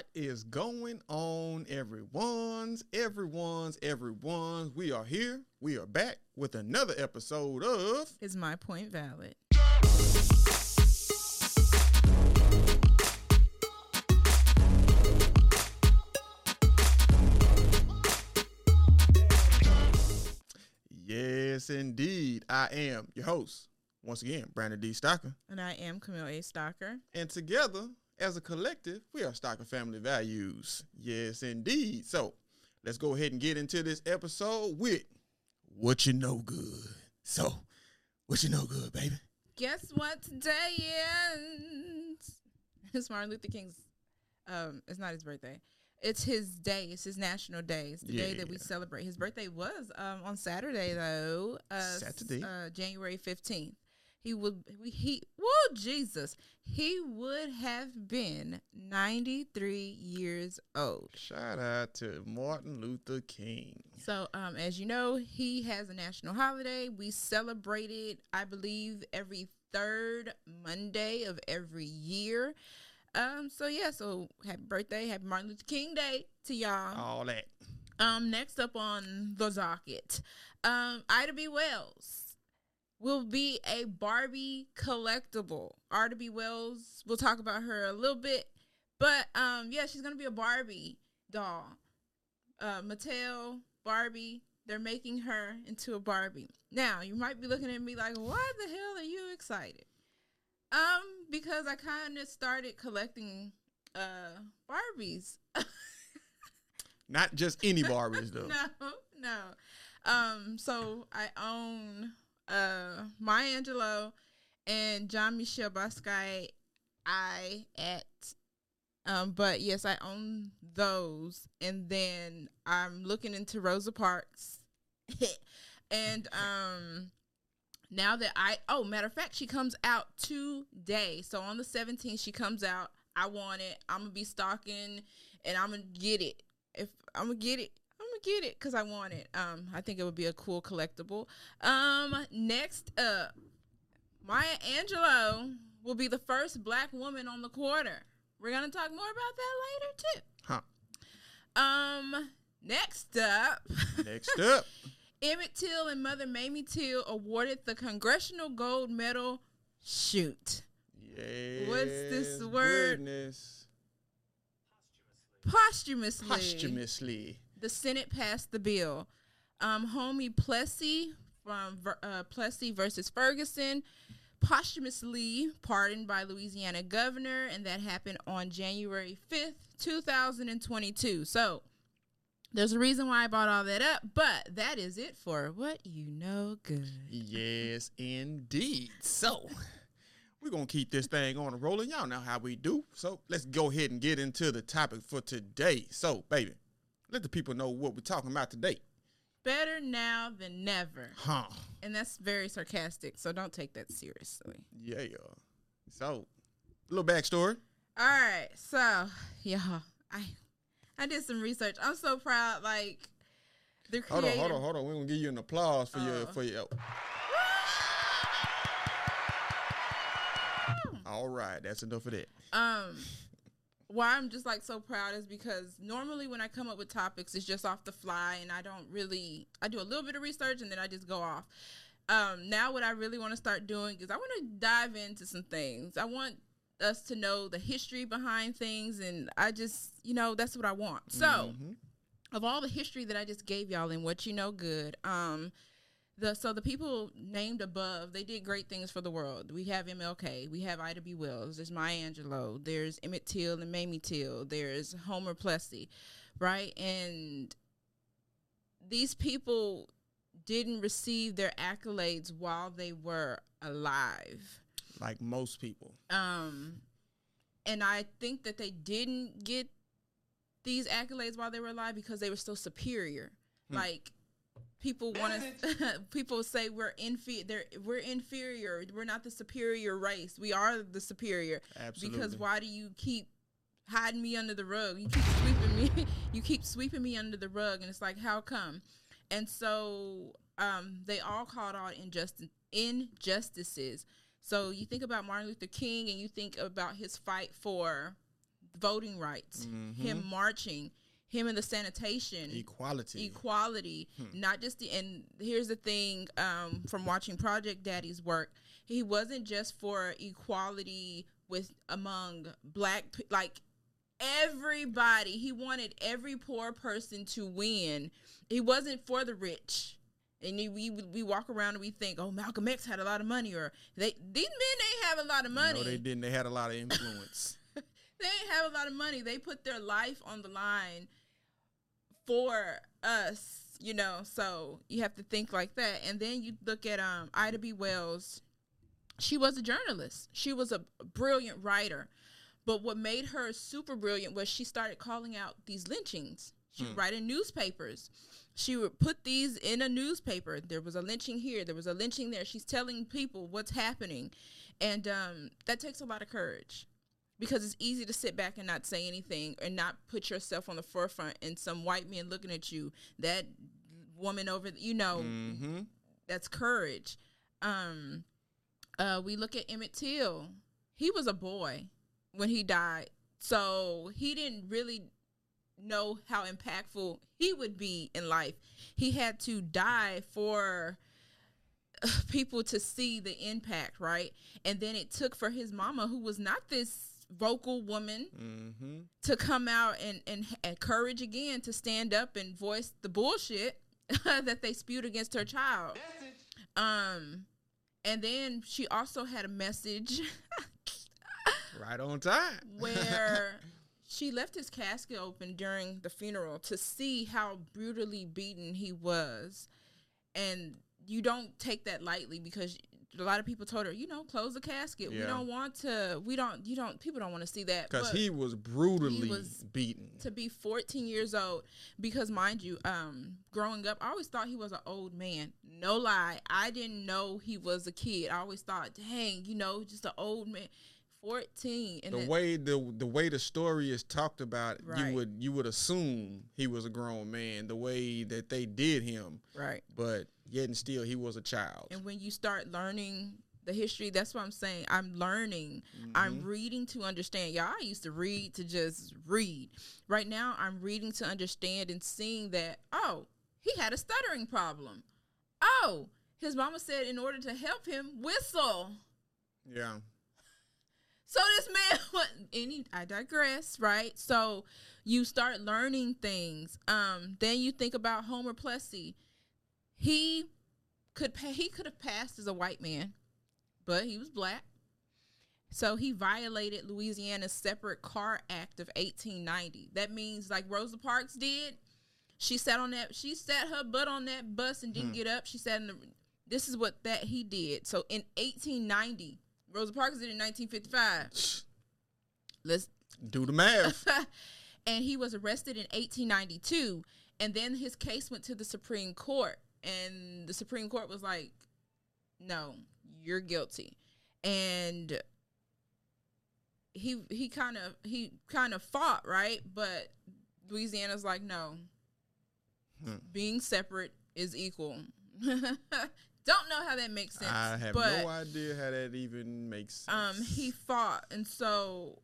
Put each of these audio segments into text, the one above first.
What is going on, everyone's, everyone's, everyone's? We are here. We are back with another episode of Is my point valid? Yes, indeed. I am your host, once again, Brandon D. Stocker. And I am Camille A. Stocker. And together, as a collective, we are Stocker Family Values. Yes, indeed. So let's go ahead and get into this episode with What You Know Good. So, what you know good, baby? Guess what today is? It's Martin Luther King's. Um, it's not his birthday. It's his day. It's his national day. It's the day that we celebrate. His birthday was um on Saturday though. Uh, Saturday. uh, January fifteenth. He would he whoa Jesus. He would have been ninety three years old. Shout out to Martin Luther King. So, um, as you know, he has a national holiday. We celebrate it, I believe, every third Monday of every year. Um, so yeah, so happy birthday, happy Martin Luther King Day to y'all. All that. Um, next up on the docket, um, Ida B. Wells will be a Barbie collectible. B. Wells, we'll talk about her a little bit, but um, yeah, she's gonna be a Barbie doll. Uh, Mattel, Barbie, they're making her into a Barbie. Now, you might be looking at me like, why the hell are you excited? Um, because I kind of started collecting uh Barbies. Not just any Barbies, though. no, no. Um, so I own uh Maya Angelou and Jean-Michel Basquiat. I at um, but yes, I own those, and then I'm looking into Rosa Parks, and um, now that I oh matter of fact, she comes out today. So on the 17th, she comes out. I want it. I'm gonna be stalking, and I'm gonna get it. If I'm gonna get it, I'm get it because I want it. Um, I think it would be a cool collectible. Um, next up, Maya Angelou will be the first black woman on the quarter. We're gonna talk more about that later too. Huh. Um, next up, Next up. Emmett Till and Mother Mamie Till awarded the Congressional Gold Medal. Shoot, Yes. What's this word? Goodness. posthumously. Posthumously. The Senate passed the bill. Um, homie Plessy from uh, Plessy versus Ferguson, posthumously pardoned by Louisiana governor, and that happened on January fifth, two thousand and twenty-two. So there's a reason why I brought all that up, but that is it for what you know good. Yes, indeed. So, we're going to keep this thing on rolling. Y'all know how we do. So, let's go ahead and get into the topic for today. So, baby, let the people know what we're talking about today. Better now than never, Huh. and that's very sarcastic. So don't take that seriously. Yeah. So, a little backstory. All right, so yeah, I I did some research. I'm so proud. Like the Hold on, hold on, hold on. We're going to give you an applause for your, Oh. for your. All right. That's enough of that. Um, why I'm just like so proud is because normally when I come up with topics, it's just off the fly, and I don't really. I do a little bit of research and then I just go off. Um, now what I really want to start doing is I want to dive into some things. I want us to know the history behind things, and I just, you know, that's what I want. So. Mhm. of all the history that I just gave y'all and what you know good, um, the so the people named above, they did great things for the world. We have MLK, we have Ida B. Wells, there's Maya Angelou, there's Emmett Till and Mamie Till, there's Homer Plessy, right? And these people didn't receive their accolades while they were alive. like most people. Um, and I think that they didn't get these accolades while they were alive because they were still superior. Hmm. Like people want to, people say we're inferior. They're we're inferior. We're not the superior race. We are the superior. Absolutely. Because why do you keep hiding me under the rug? You keep sweeping me. you keep sweeping me under the rug, and it's like, how come? And so um, they all called out injustice, injustices. So you think about Martin Luther King, and you think about his fight for voting rights, him marching, him and the sanitation, Equality. equality not just the and here's the thing um from watching project daddy's work he wasn't just for equality with among black like everybody he wanted every poor person to win he wasn't for the rich and we we walk around and we think oh malcolm x had a lot of money or they these men they have a lot of money No, they didn't. They had a lot of influence. they didn't have a lot of money. They put their life on the line for us, you know. So you have to think like that. And then you look at um Ida B. Wells. She was a journalist. She was a brilliant writer. But what made her super brilliant was she started calling out these lynchings. She would write in newspapers. She would put these in a newspaper. There was a lynching here. There was a lynching there. She's telling people what's happening, and um, that takes a lot of courage because it's easy to sit back and not say anything and not put yourself on the forefront and some white men looking at you that woman over you know mm-hmm. that's courage. Um uh we look at emmett till. He was a boy when he died so he didn't really know how impactful he would be in life. He had to die for people to see the impact right? And then it took for his mama who was not this vocal woman Mm-hmm. to come out and, and encourage again to stand up and voice the bullshit that they spewed against her child. Um, and then she also had a message Right on time. where she left his casket open during the funeral to see how brutally beaten he was. And you don't take that lightly because a lot of people told her, you know, close the casket. We don't want to, we don't, you don't, people don't want to see that. Because he was brutally was- beaten. to be 14 years old because mind you um growing up i always thought he was an old man no lie i didn't know he was a kid i always thought dang you know just an old man 14 and the way the the way the story is talked about, Right. you would you would assume he was a grown man. The way that they did him, right but yet and still he was a child. and when you start learning the history that's what i'm saying i'm learning i'm reading to understand y'all i used to read to just read right now i'm reading to understand and seeing that oh he had a stuttering problem oh his mama said in order to help him whistle Yeah. So this man, what? Any? I digress, right? So you start learning things. Um, then you think about Homer Plessy. He could pa- he could have passed as a white man, but he was black. So he violated Louisiana's Separate Car Act of 1890. That means like Rosa Parks did. She sat on that. She sat her butt on that bus and didn't hmm. get up. She sat in the. This is what that he did. So in 1890, Rosa Parks did in 1955. Let's Do the math. and he was arrested in 1892 and then his case went to the supreme court and the supreme court was like no you're guilty. And he he kind of he kind of fought right? But louisiana's like no. Hmm. being separate is equal. Don't know how that makes sense I have but no idea how that even makes sense. um he fought. And so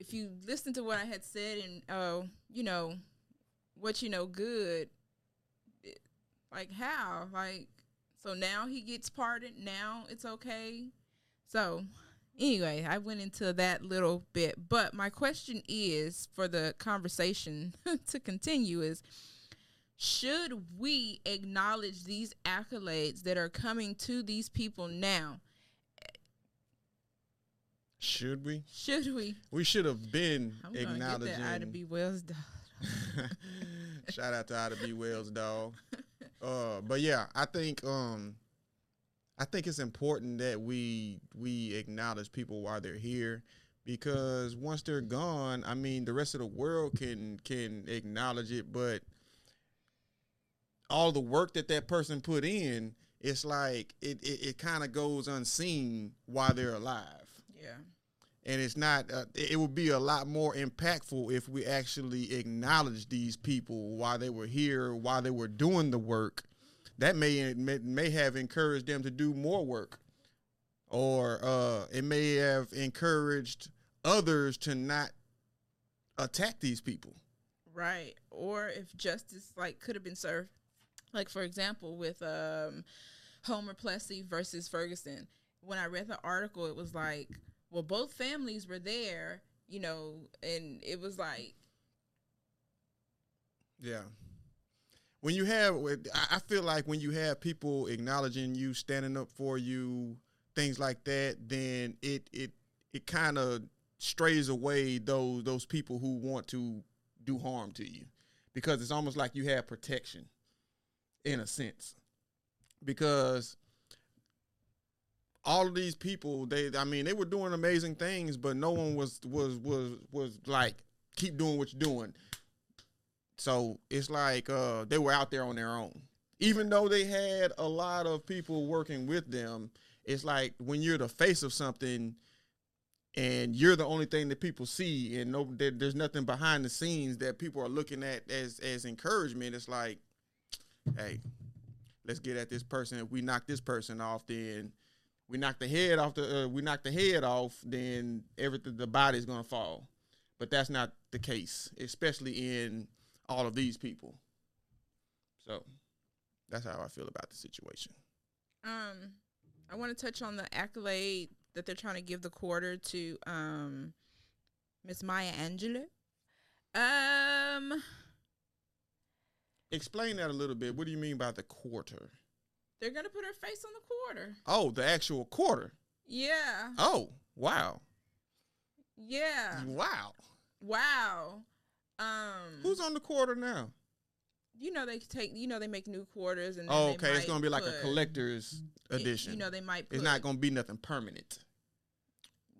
if you listen to what i had said and oh you know what you know good like how like so now he gets pardoned now it's okay so anyway i went into that little bit but my question is for the conversation to continue is should we acknowledge these accolades that are coming to these people now Should we? should we We should have been I'm gonna get acknowledging. that Ida B. Wells. dog. Shout out to Ida B. Wells, dog. Uh, but yeah, I think um, I think it's important that we we acknowledge people while they're here, because once they're gone, I mean, the rest of the world can can acknowledge it, but all the work that that person put in, it's like it it, it kind of goes unseen while they're alive Yeah. And it's not uh, it would be a lot more impactful if we actually acknowledge these people while they were here while they were doing the work that may may, may have encouraged them to do more work or uh, it may have encouraged others to not attack these people. Right. Or if justice like could have been served. Like for example, with um Homer Plessy versus Ferguson. When I read the article, it was like, well, both families were there, you know, and it was like Yeah. When you have, I feel like when you have people acknowledging you, standing up for you, things like that, then it it it kind of strays away those those people who want to do harm to you, because it's almost like you have protection, in a sense, because all of these people, they, I mean, they were doing amazing things, but no one was was was was like, keep doing what you're doing. So it's like uh, they were out there on their own. Even though they had a lot of people working with them, it's like when you're the face of something and you're the only thing that people see and no there, there's nothing behind the scenes that people are looking at as as encouragement it's like hey let's get at this person if we knock this person off then we knock the head off the uh, we knock the head off then everything the body's going to fall. But that's not the case especially in all of these people. So that's how i feel about the situation. Um I want to touch on the accolade that they're trying to give the quarter to um Miss Maya Angelou. Um. Explain that a little bit. What do you mean by the quarter they're gonna put her face on the quarter. oh the actual quarter Yeah. oh wow Yeah. wow Wow. Um who's on the quarter now you know they take you know they make new quarters and oh okay it's gonna be like a collector's it- edition You know they might put it's not gonna be nothing permanent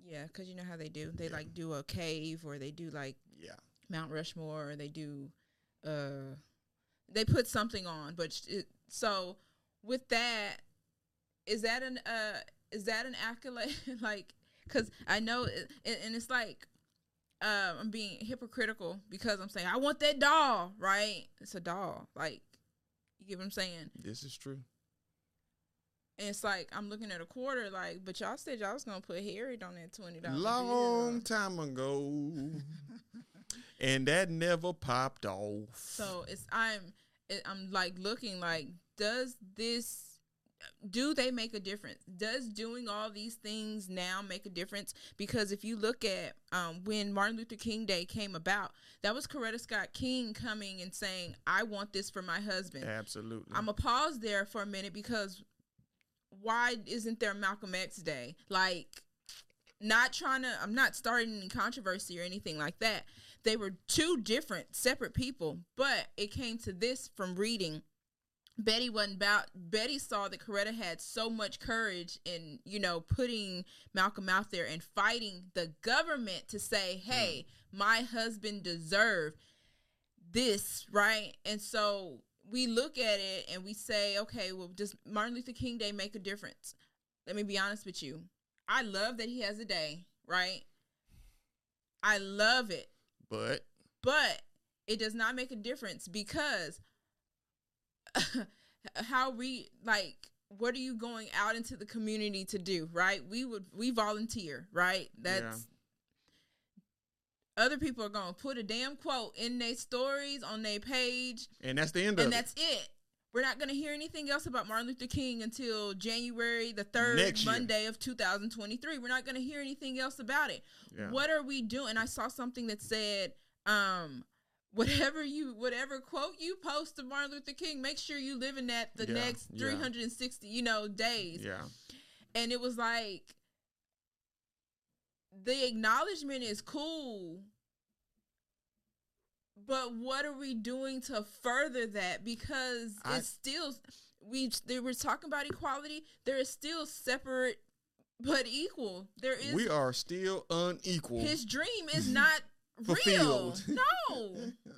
Yeah, cuz you know how they do. They like do a cave or they do like yeah Mount Rushmore or they do uh they put something on but it, so with that is that an uh is that an accolade like cuz I know it, and, it's like um I'm being hypocritical because I'm saying I want that doll, right? It's a doll. Like you get what I'm saying? this is true And it's like I'm looking at a quarter like but y'all said y'all was going to put Harriet on that $20 long bill. time ago and that never popped off So it's I'm it, I'm like looking like does this do they make a difference? Does doing all these things now make a difference? Because if you look at um, when Martin Luther King Day came about, that was Coretta Scott King coming and saying, "I want this for my husband." absolutely I'm gonna pause there for a minute because why isn't there Malcolm X Day? Like, not trying to, I'm not starting any controversy or anything like that. They were two different, separate people, but it came to this from reading. Betty wasn't about. Betty saw that Coretta had so much courage in, you know, putting Malcolm out there and fighting the government to say, mm. "Hey, my husband deserved this, right? And so we look at it and we say, okay, well, does Martin Luther King Day make a difference? Let me be honest with you. I love that he has a day, right? I love it, but but it does not make a difference because how we like what are you going out into the community to do, right? We would we volunteer, right? That's other people are gonna put a damn quote in their stories on their page and that's the end of it. and that's it. We're not going to hear anything else about Martin Luther King until January the 3rd, Next year. Monday of 2023. We're not going to hear anything else about it. it yeah. What are we doing? I saw something that said, um, whatever you, whatever quote you post of Martin Luther King, make sure you live in that the Yeah, next yeah. 360, you know, days. yeah And it was like, the acknowledgement is cool, but what are we doing to further that? Because I- it's still we they were talking about equality. There is still separate but equal. There is we are still unequal his dream is not real. No.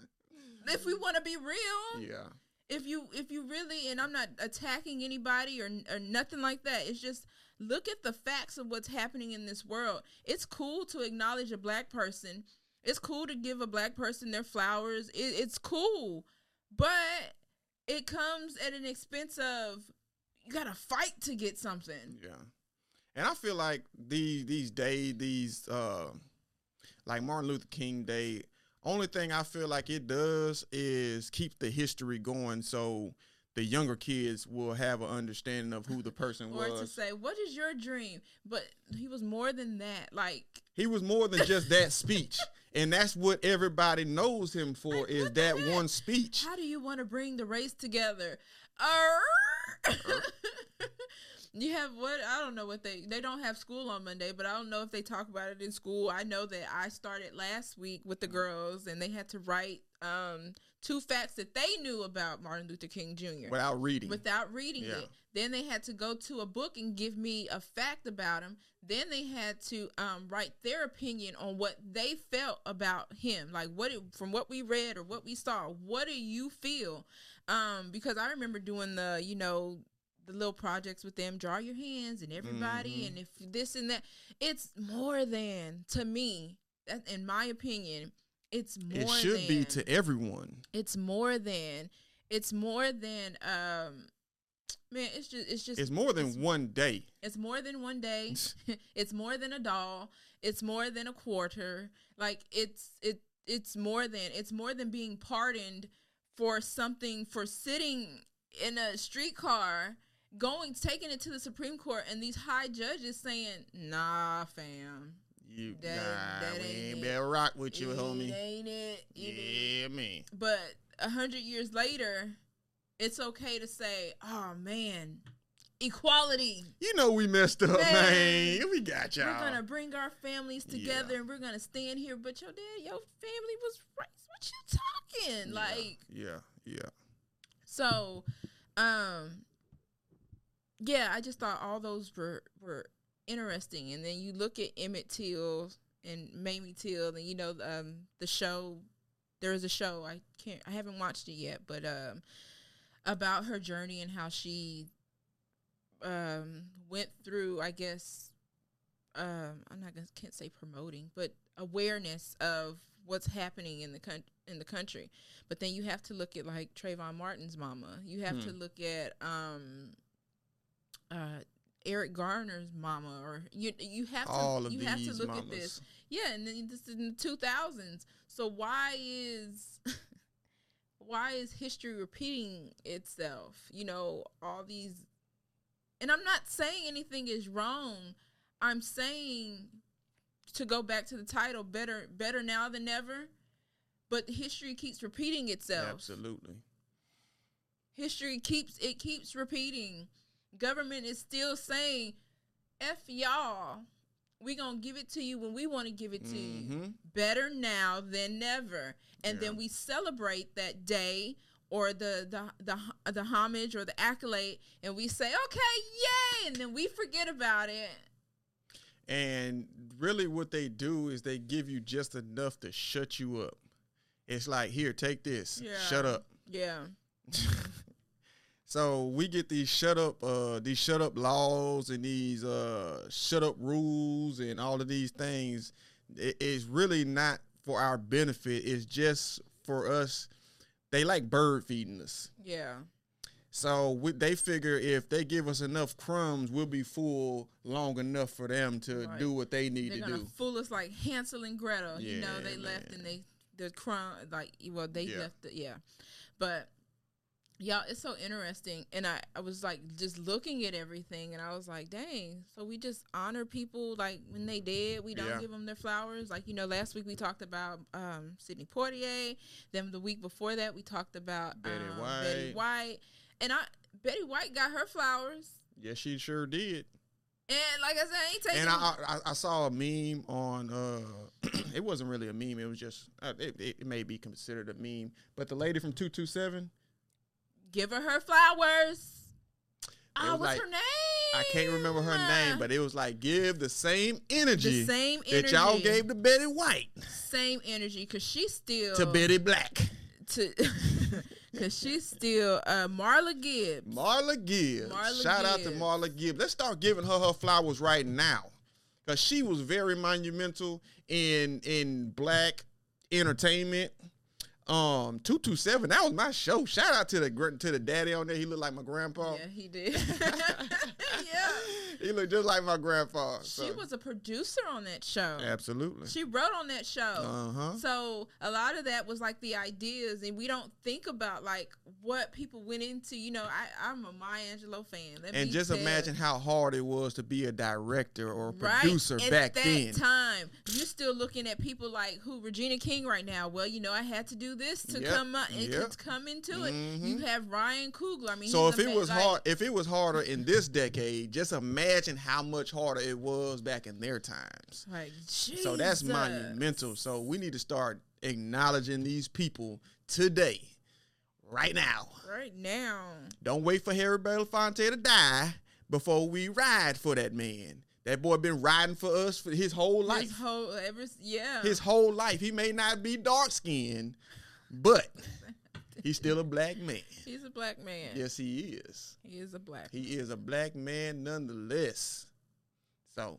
if we want to be real, yeah if you if you really and I'm not attacking anybody or or nothing like that. It's just look at the facts of what's happening in this world. It's cool to acknowledge a black person. It's cool to give a black person their flowers. It, it's cool, but it comes at an expense of you got to fight to get something. Yeah, and I feel like these these day these uh, like Martin Luther King Day, Only thing I feel like it does is keep the history going, so the younger kids will have an understanding of who the person or was. Or to say, "What is your dream?" But he was more than that. Like, He was more than just that speech. And that's what everybody knows him for Like, is that heck? one speech. how do you want to bring the race together? you have what? I don't know what they they don't have school on Monday, but I don't know if they talk about it in school. I know that I started last week with the girls, and they had to write um, two facts that they knew about Martin Luther King Jr. Without reading. without reading Yeah. it. Then they had to go to a book and give me a fact about him. Then they had to um, write their opinion on what they felt about him, like what it, from what we read or what we saw. What do you feel? Um, because I remember doing the, you know, the little projects with them, draw your hands and everybody, Mhm. and if this and that. It's more than to me, that, in my opinion, it's more. it should be to everyone. it's more than it's more than um man it's just it's just It's more than it's- one day. it's more than one day it's more than a doll it's more than a quarter like it's it it's more than it's more than being pardoned for something for sitting in a streetcar going taking it to the supreme court and these high judges saying nah fam You That- nah, that we ain't ain't better rock with you, it homie. ain't it it ain't Yeah, man. but a hundred years later, it's okay to say, "Oh man, equality. You know we messed up, man. Man. We got y'all. We're gonna bring our families together, Yeah. and we're gonna stand here." But your dad, your family was right. What you talking? Yeah, Like yeah, yeah. so, um, yeah. I just thought all those were were interesting, and then you look at Emmett Till and Mamie Till, and you know, um, the show. There is a show I can't. I haven't watched it yet, but um, about her journey and how she um went through. I guess um, I'm not gonna can't say promoting, but awareness of what's happening in the coun- in the country. But then you have to look at like Trayvon Martin's mama. You have to Hmm. look at um, uh, Eric Garner's mama, or you you have to All you have to look mamas. at this. Yeah, and then this is in the two thousands. So why is why is history repeating itself? You know, all these and I'm not saying anything is wrong. I'm saying to go back to the title, better better now than never. But history keeps repeating itself. Absolutely. History keeps it keeps repeating. Government is still saying, F y'all. We gonna give it to you when we want to give it to you. Mhm. Better now than never. And Yeah. then we celebrate that day or the, the the the homage or the accolade and we say, Okay, yay, and then we forget about it. And really, what they do is they give you just enough to shut you up. It's like, here, take this. Yeah. Shut up. Yeah. so we get these shut up, uh, these shut up laws and these uh, shut up rules and all of these things. It is really not for our benefit. It's just for us. They like bird feeding us. Yeah. So we, they figure if they give us enough crumbs, we'll be full long enough for them to Right. do what they need They're to do. fool us like Hansel and Gretel. you know, Yeah, they left and they the crumb like well they Yeah. left the yeah. But y'all, it's so interesting. And I, I was like just looking at everything and I was like, dang, so we just honor people like when they dead, we don't Yeah. give them their flowers. Like, you know, last week we talked about um Sidney Poitier. Then the week before that we talked about Betty um, Betty White. White. And I Betty White got her flowers. Yes, she sure did. And like I said, I ain't taking And I, I I saw a meme on uh it wasn't really a meme, it was just uh, it, it may be considered a meme, but the lady from 227, give her her flowers. Was what's like- her name? I can't remember her name, but it was like give the same energy the same that energy y'all gave to Betty White same energy because she's still to Betty Black. to because she's still uh Marla Gibbs. Marla Gibbs. Marla Shout out to Marla Gibbs. Let's start giving her her flowers right now. Cause she was very monumental in in black entertainment. Um, two two seven. That was my show. Shout out to the gr- to the daddy on there. He looked like my grandpa. Yeah, he did. yeah. He looked just like my grandpa. She was a producer on that show. absolutely. She wrote on that show. Uh huh. So a lot of that was like the ideas, and we don't think about like what people went into. You know, I I'm a Maya Angelou fan. Let And just tell imagine how hard it was to be a director or a Right. producer At back that then. time, you're still looking at people like who Regina King right now. Well, you know, I had to do this to Yep, come up and yep. to come into it. Mhm. You have Ryan Coogler. I mean, So if it was like, hard, if it was harder in this decade, just imagine how much harder it was back in their times. like So that's Jesus. monumental. So we need to start acknowledging these people today, right now. right now. Don't wait for Harry Belafonte to die before we ride for that man. That boy been riding for us for his whole life. His whole ever yeah. His whole life. He may not be dark skinned, but he's still a black man. He's a black man. Yes, he is. He is a black. He is a black man nonetheless. So,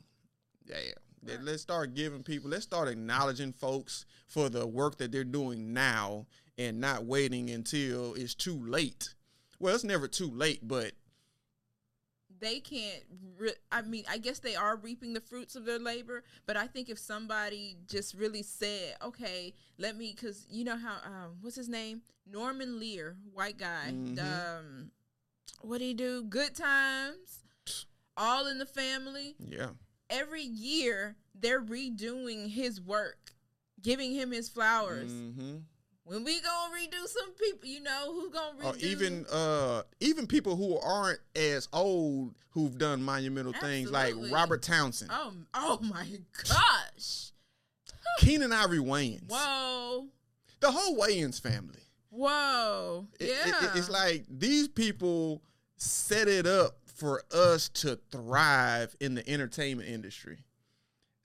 yeah, let- let's start giving people, let's start acknowledging folks for the work that they're doing now and not waiting until it's too late. Well, it's never too late, but they can't re- i mean i guess they are reaping the fruits of their labor but i think if somebody just really said okay let me because you know how um what's his name? Norman lear white guy Mhm. um what do he do? Good times all in the family. Yeah. every year they're redoing his work giving him his flowers. Hmm when we gonna redo some people you know who's gonna redo Or even uh even people who aren't as old who've done monumental things like Robert Townsend, oh oh my gosh Keenen Ivory Wayans, Whoa. the whole Wayans family. Whoa. It- yeah. it- it's like these people set it up for us to thrive in the entertainment industry.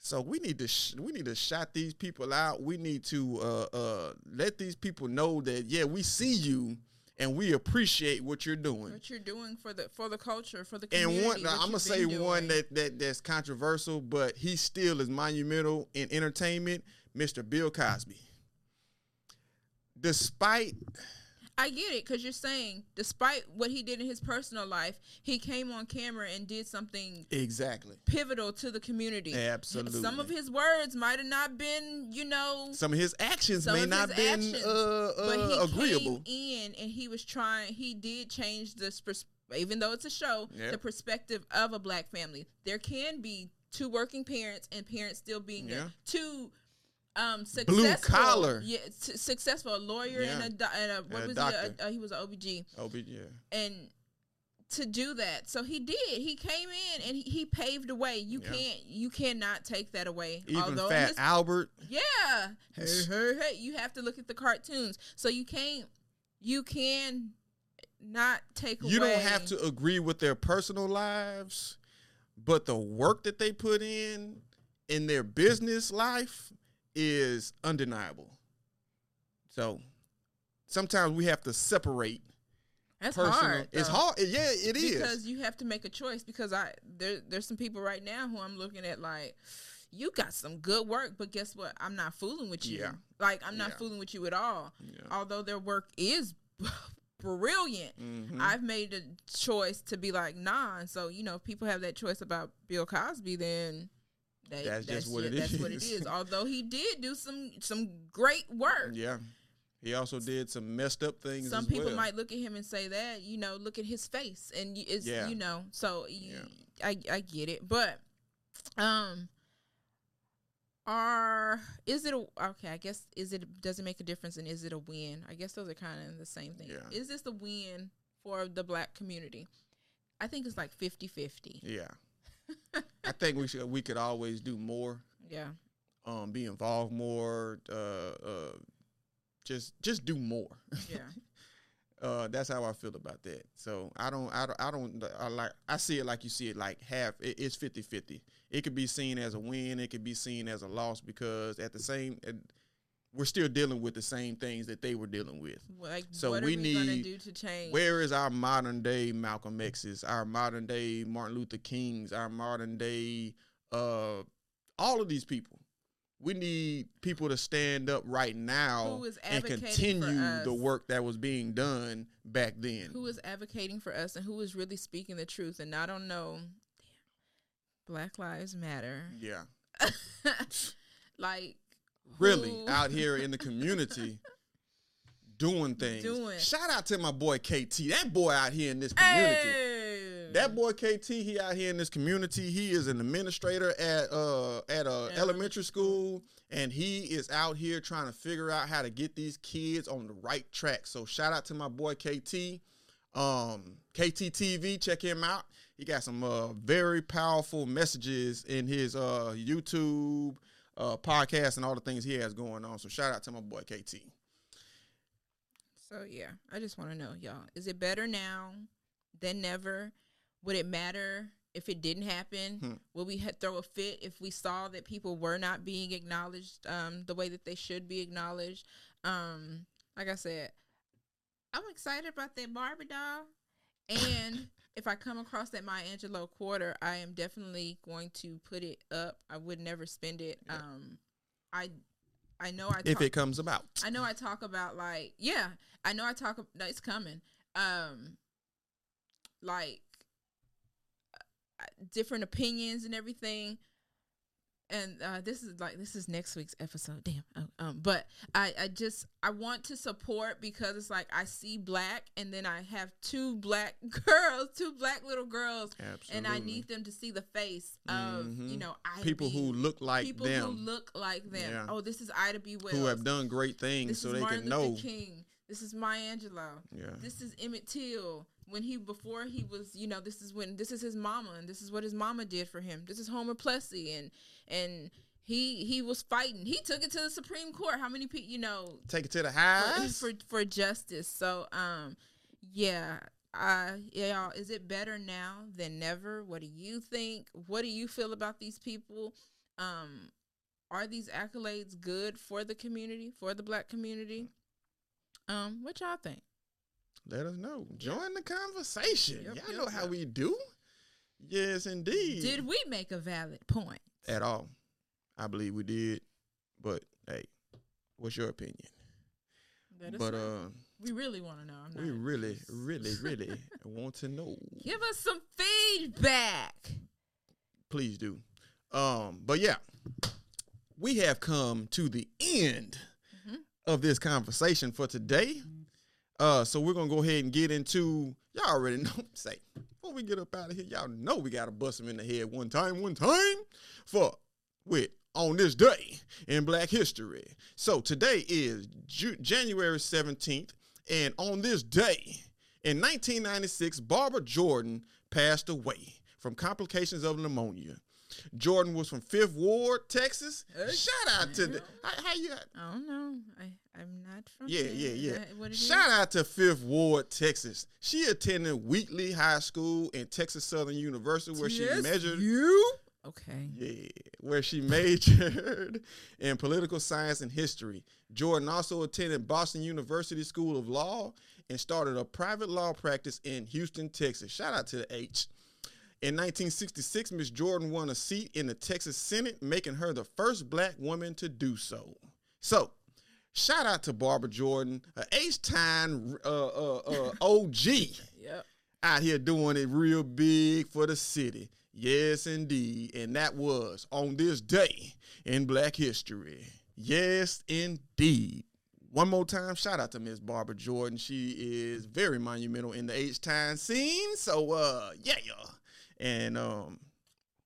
So we need to sh- we need to shout these people out. We need to uh, uh, let these people know that yeah, we see you and we appreciate what you're doing. what you're doing for the for the culture, for the And community. one, what I'm gonna say been one that, that that's controversial, but he still is monumental in entertainment. Mr. Bill Cosby. Despite I get it because you're saying, despite what he did in his personal life, he came on camera and did something exactly pivotal to the community. Absolutely. Some of his words might have not been, you know, some of his actions may not his been actions, uh, but he uh, agreeable. came in and he was trying. He did change this, pers- even though it's a show, Yep. the perspective of a black family. There can be two working parents and parents still being Yeah. there. Two um successful, collar. yeah, su- successful, a lawyer and a, and a what a was doctor. he? A, uh, he was an OBG, yeah. and to do that, so he did. He came in and he, he paved the way. You Yeah. can't, you cannot take that away. Even Although Fat his Albert. yeah. Hey, hey, hey. You have to look at the cartoons. So you can't you can not take You away don't have to agree with their personal lives, but the work that they put in in their business life is undeniable. So sometimes we have to separate That's personal. hard. it's hard. Yeah, it is. Because you have to make a choice because I there there's some people right now who I'm looking at like you got some good work, but guess what? I'm not fooling with you. Yeah. Like I'm not Yeah. fooling with you at all. Yeah. Although their work is brilliant. Mhm. I've made a choice to be like, nah. And so, you know, if people have that choice about Bill Cosby, then they, That's just what it that's what it is. is. Although he did do some some great work. Yeah. He also did some messed up things. Some people well. might look at him and say that, you know, look at his face, and it's Yeah. you know, so you, Yeah. I I get it, but um, are is it a okay? I guess is it does it make a difference, and is it a win? I guess those are kind of the same thing. Yeah. Is this a win for the black community? I think it's like 50-50. Yeah. I think we should. We could always do more. Yeah, Um, be involved more. Uh, uh, just just do more. yeah, uh, that's how I feel about that. So I don't, I don't, I don't I like. I see it like you see it, like half. It, it's 50-50. It could be seen as a win. It could be seen as a loss because at the same, we're still dealing with the same things that they were dealing with. like So what we are we need- do to change? Where is our modern day Malcolm X's, our modern day Martin Luther King's, our modern day, uh, all of these people? we need people to stand up right now and continue the work that was being done back then. who is advocating for us and who is really speaking the truth and I don't know damn, Black Lives Matter. yeah. like Really who- out here in the community doing things. Doing. Shout out to my boy KT. That boy out here in this community. Hey! That boy KT, he out here in this community. He is an administrator at uh at a Elementary elementary school, and he is out here trying to figure out how to get these kids on the right track. So shout out to my boy KT, um KT TV. Check him out. He got some uh, very powerful messages in his uh YouTube uh podcast and all the things he has going on. So shout out to my boy KT. So yeah, I just want to know, y'all, is it better now than never? Would it matter if it didn't happen? Hmm. Would we throw a fit if we saw that people were not being acknowledged um, the way that they should be acknowledged? Um, like I said, I'm excited about that Barbie doll, and if I come across that Maya Angelou quarter, I am definitely going to put it up. I would never spend it. Yeah. Um, I I know I If it comes about. I know I talk about like yeah, I know I talk no, it's coming. Um like uh, different opinions and everything. And uh, this is like this is next week's episode. Damn. Oh, um, but I I just I want to support because it's like I see black and then I have two black girls, two black little girls, Absolutely. and I need them to see the face of you Mhm. know Ida people B, who look like people them. who look like them. Yeah. Oh, this is Ida B. Wells who have done great things this so they Martin can Luther know. King. This is Maya Angelou. Yeah. This is Emmett Till. When he before he was, you know, this is when this is his mama and this is what his mama did for him. This is Homer Plessy and and he he was fighting. He took it to the Supreme Court. How many people, you know, Take it to the for, highs. for for justice. So um yeah, uh yeah, y'all, is it better now than never? What do you think? What do you feel about these people? Um are these accolades good for the community, for the black community? Um, what y'all think? Let us know. Join the conversation. Yep, Y'all yep, know how we do. Yes, indeed. Did we make a valid point? At all. I believe we did. But hey, what's your opinion? Let us But know. uh we really want to know. I'm we really, really, really want to know. give us some feedback. Please do. Um, but yeah, we have come to the end Mhm. of this conversation for today. Uh, so we're gonna go ahead and get into y'all already know. Say before we get up out of here, y'all know we gotta bust them in the head one time, one time for with on this day in Black History. So today is Ju- January seventeenth, and on this day in 1996, Barbara Jordan passed away from complications of pneumonia. Jordan was from Fifth Ward, Texas. Hey. Shout out to the how, how you I don't know. I I'm not from. yeah, there. yeah, yeah. that what it is? Shout out to Fifth Ward, Texas. She attended Wheatley High School and Texas Southern University, where she Yes, measured. you. Okay. Yeah, where she majored in political science and history. Jordan also attended Boston University School of Law and started a private law practice in Houston, Texas. Shout out to the H. In 1966, Miss Jordan won a seat in the Texas Senate, making her the first black woman to do so. So, shout out to Barbara Jordan, a H-time uh, uh, uh, OG Yep. out here doing it real big for the city. Yes, indeed. And that was on this day in Black History. Yes, indeed. One more time, shout out to Miss Barbara Jordan. She is very monumental in the H time scene. So, uh, yeah, yeah. And um,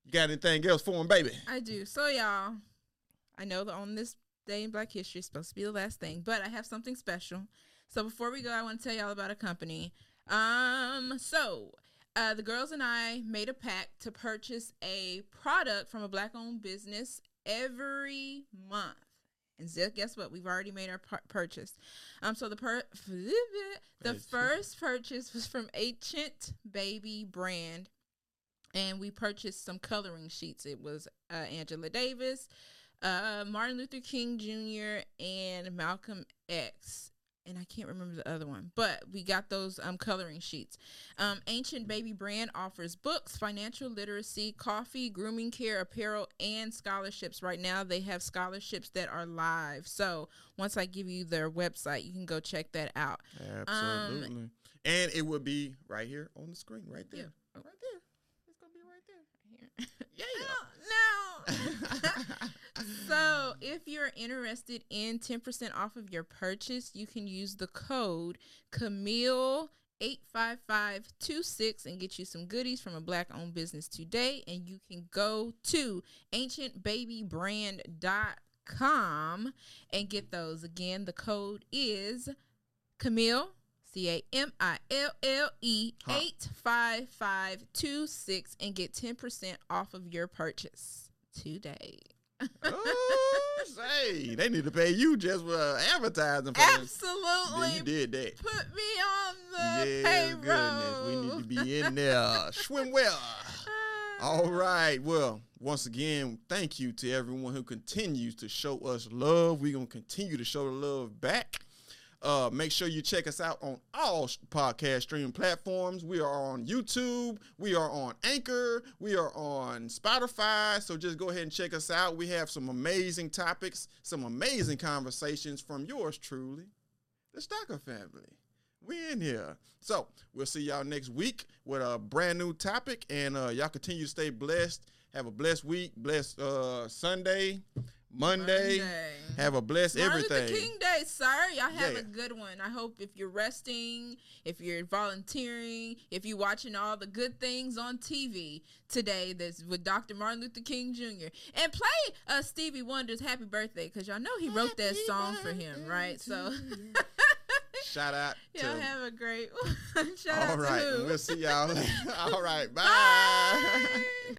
you got anything else for him, baby? I do. So y'all, I know that on this day in Black History is supposed to be the last thing, but I have something special. So before we go, I want to tell y'all about a company. Um, so uh, the girls and I made a pact to purchase a product from a black-owned business every month. And guess what? We've already made our pur- purchase. Um, so the per- the first purchase was from Ancient Baby brand, and we purchased some coloring sheets. It was uh, Angela Davis, uh, Martin Luther King Jr., and Malcolm X and I can't remember the other one, but we got those um, coloring sheets. Um, Ancient Baby Brand offers books, financial literacy, coffee, grooming care, apparel, and scholarships. Right now, they have scholarships that are live. So once I give you their website, you can go check that out. Absolutely. Um, and it will be right here on the screen, right there. Yeah. Right there. It's going to be right there. Yeah. no. so if you're interested in 10% off of your purchase, you can use the code Camille 85526 and get you some goodies from a black owned business today. And you can go to ancientbabybrand.com and get those. Again, the code is Camille. C A M I L L E eight five five two six and get ten percent off of your purchase today oh, say they need to pay you just for uh, advertising. For Absolutely, you did that. Put me on the yeah, payroll. Goodness, we need to be in there. Swim well. All right. Well, once again, thank you to everyone who continues to show us love. We're gonna continue to show the love back. Uh, make sure you check us out on all podcast streaming platforms. We are on YouTube. We are on Anchor. We are on Spotify. So just go ahead and check us out. We have some amazing topics, some amazing conversations from yours truly, the Stocker family. We in here. So we'll see y'all next week with a brand new topic. And uh, y'all continue to stay blessed. Have a blessed week, blessed uh, Sunday. Monday. Monday. Have a blessed Martin everything. Luther King Day, sir. Y'all have yeah. a good one. I hope if you're resting, if you're volunteering, if you're watching all the good things on TV today that's with Dr. Martin Luther King Jr. And play uh, Stevie Wonder's Happy Birthday because y'all know he wrote Happy that song for him, right? So. Shout out to Y'all have a great one. Shout out All right. We'll see y'all later. All right. bye. bye.